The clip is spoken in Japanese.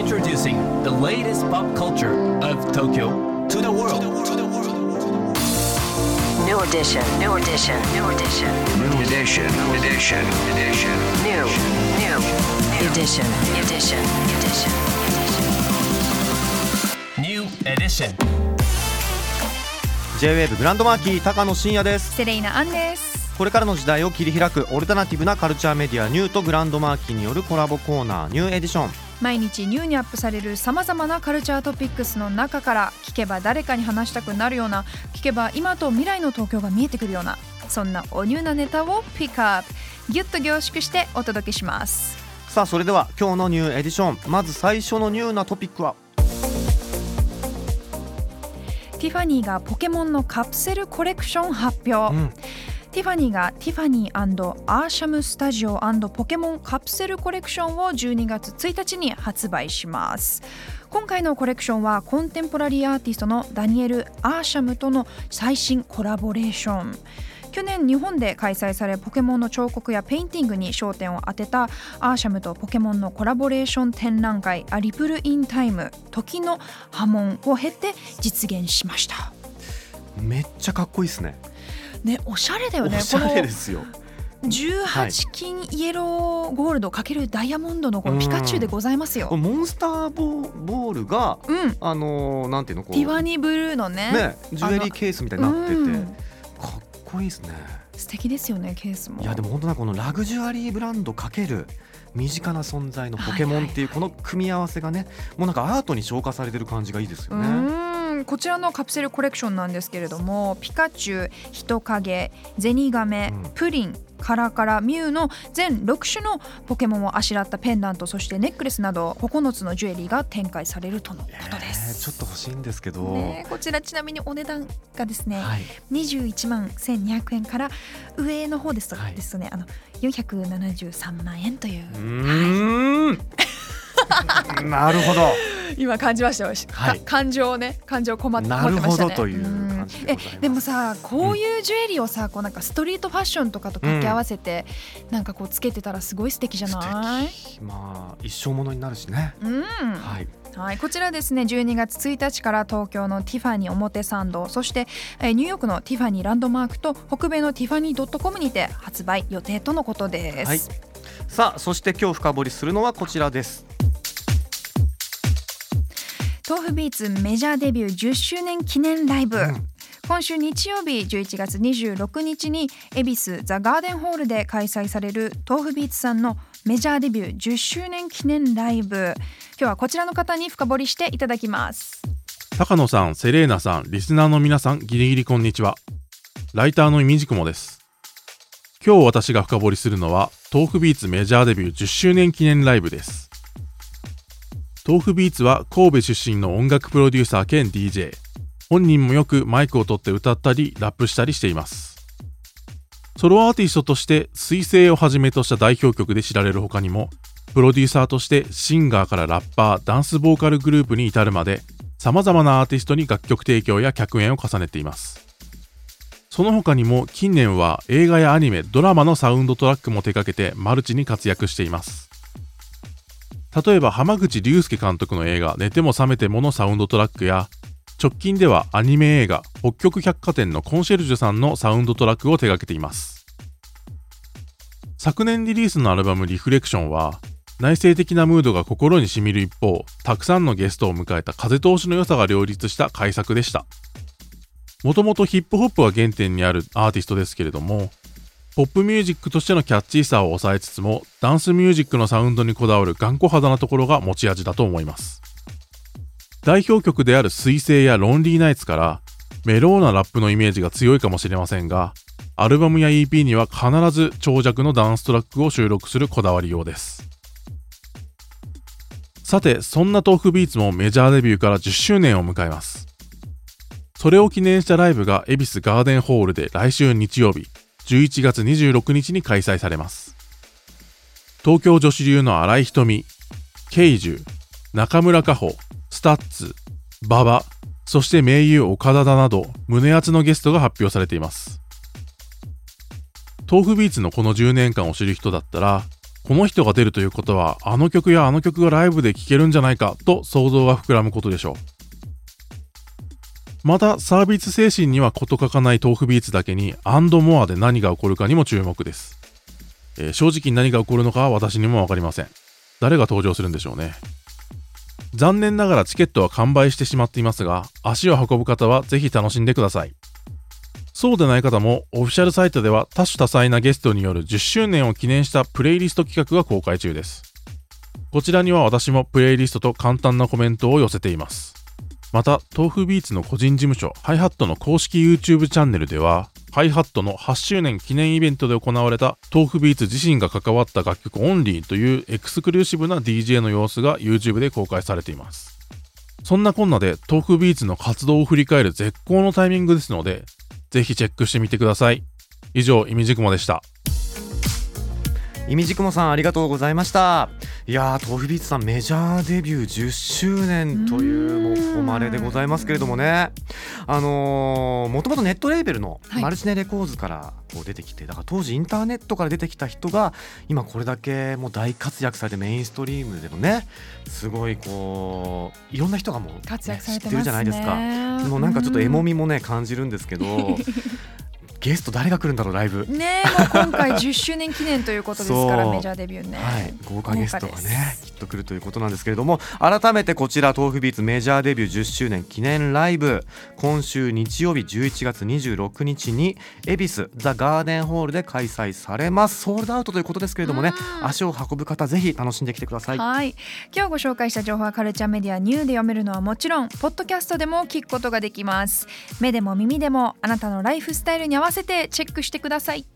Introducing the latest pop culture of Tokyo to the world. New edition, new edition, new edition, New edition, edition, edition. new, new, edition, edition, edition. New edition. J-WAVE グランドマーキー高野真也ですセレイナアンですこれからの時代を切り開くオルタナティブなカルチャーメディアニューとグランドマーキーによるコラボコーナーニューエディション毎日 new にアップされるさまざまなカルチャートピックスの中から聞けば誰かに話したくなるような聞けば今と未来の東京が見えてくるようなそんなおニューなネタをピックアップ。ギュッと凝縮してお届けします。さあそれでは今日の new edition。まず最初の new なトピックは？ティファニーがポケモンのカプセルコレクション発表、うんティファニーがティファニーアーシャムスタジオポケモンカプセルコレクションを12月1日に発売します。今回のコレクションはコンテンポラリーアーティストのダニエル・アーシャムとの最新コラボレーション。去年日本で開催されポケモンの彫刻やペインティングに焦点を当てたアーシャムとポケモンのコラボレーション展覧会「 A Ripple in Time 時の波紋」を経て実現しました。めっちゃかっこいいですね。ねおしゃれだよね。おしゃれですよ。この18金イエローゴールド×ダイヤモンドのこのピカチュウでございますよ。これモンスターボーボールがうん。あのーなんていうのこう。ティファニーブルーのね。ねジュエリーケースみたいになってて、うん。かっこいいですね。素敵ですよねケースも。いやでも本当なこのラグジュアリーブランドかける身近な存在のポケモンっていうこの組み合わせがねもうなんかアートに昇華されてる感じがいいですようね。こちらのカプセルコレクションなんですけれどもピカチュウ人影ゼニガメ、うん。プリンカラカラミュウの全6種のポケモンをあしらったペンダントそしてネックレスなど9つのジュエリーが展開されるとのことでえーす。ちょっと欲しいんですけど、ね、こちらちなみにお値段がですね、はい、21万1200円から上の方ですと,、はい。ですとねあの473万円という。う なるほど今感じましたよ、はい。か感情をね感情困ってなるほ困ってましたね。どといううん。感じでございます。えでもさこういうジュエリーをさ、こうなんかストリートファッションとかと掛け合わせて、なんかこうつけてたらすごい素敵じゃない？素敵。まあ一生ものになるしね、うん。はい。はい、こちらですね12月1日から東京のティファニー表参道。そして、えーニューヨークのティファニーランドマークと北米のティファニー .com にて発売予定とのことです、はい。さあそして今日深掘りするのはこちらです豆腐ビーツメジャーデビュー10周年記念ライブ、うん今週日曜日11月26日に恵比寿ザ・ガーデンホールで開催される豆腐ビーツさんのメジャーデビュー10周年記念ライブ今日はこちらの方に深掘りしていただきます高野さん、セレーナさん、リスナーの皆さん、ギリギリこんにちは。ライターのいみじくもです。今日私が深掘りするのは、豆腐ビーツメジャーデビュー10周年記念ライブです。豆腐ビーツは神戸出身の音楽プロデューサー兼 DJ。本人もよくマイクを取って歌ったり、ラップしたりしています。ソロアーティストとして、水星をはじめとした代表曲で知られる他にも、プロデューサーとしてシンガーからラッパー、ダンスボーカルグループに至るまで、様々なアーティストに楽曲提供や客演を重ねています。その他にも近年は映画やアニメ、ドラマのサウンドトラックも手掛けてマルチに活躍しています。例えば浜口竜介監督の映画寝ても覚めてものサウンドトラックや直近ではアニメ映画北極百貨店のコンシェルジュさんのサウンドトラックを手掛けています。昨年リリースのアルバムリフレクションは内省的なムードが心にしみる一方、たくさんのゲストを迎えた風通しの良さが両立した改作でした。もともとヒップホップが原点にあるアーティストですけれども、ポップミュージックとしてのキャッチーさを抑えつつも、ダンスミュージックのサウンドにこだわる頑固肌なところが持ち味だと思います。代表曲である水星やロンリーナイツから、メローなラップのイメージが強いかもしれませんが、アルバムや EP には必ず長尺のダンストラックを収録するこだわりようです。さて、そんな豆腐ビーツもメジャーデビューから10周年を迎えます。それを記念したライブが恵比寿ガーデンホールで来週日曜日、11月26日に開催されます。東京女子流の新井瞳、ケイジュ、中村佳穂、スタッツ、馬場、そして名優岡田だなど胸厚のゲストが発表されています。豆腐ビーツのこの10年間を知る人だったら、この人が出るということはあの曲やあの曲がライブで聴けるんじゃないかと想像が膨らむことでしょうまたサービス精神には事欠かない豆腐ビーツだけにアンドモアで何が起こるかにも注目です、えー正直何が起こるのかは私にも分かりません。誰が登場するんでしょうね。残念ながらチケットは完売してしまっていますが足を運ぶ方はぜひ楽しんでください。そうでない方もオフィシャルサイトでは多種多彩なゲストによる10周年を記念したプレイリスト企画が公開中です。こちらには私もプレイリストと簡単なコメントを寄せています。また tofubeats の個人事務所ハイハットの公式 YouTube チャンネルではハイハットの8周年記念イベントで行われた tofubeats 自身が関わった楽曲オンリーというエクスクルーシブな DJ の様子が YouTube で公開されています。そんなこんなで tofubeats の活動を振り返る絶好のタイミングですのでぜひチェックしてみてください。以上 imdkm でした。いみじくもさんありがとうございました。いやー豆腐ビーツさんメジャーデビュー10周年というもう誉れでございますけれどもね。あのーもともとネットレーベルのはい。マルチネレコーズからこう出てきてだから当時インターネットから出てきた人が今これだけもう大活躍されてメインストリームでもねすごいこういろんな人がもう、ね、活躍され知ってるじゃないですか。もうなんかちょっとエモみもね感じるんですけど ゲスト誰が来るんだろうライブ。ねえもう今回10周年記念ということですからメジャーデビューね、はい、豪華ゲストがねきっと来るということなんですけれども改めてこちら豆腐ビーツメジャーデビュー10周年記念ライブ。今週日曜日11月26日に恵比寿ザ・ガーデンホールで開催されます。ソールドアウトということですけれどもね足を運ぶ方ぜひ楽しんできてください。はい。今日ご紹介した情報はカルチャーメディアニューで読めるのはもちろんポッドキャストでも聞くことができます。目でも耳でもあなたのライフスタイルに合わせチェックしてください。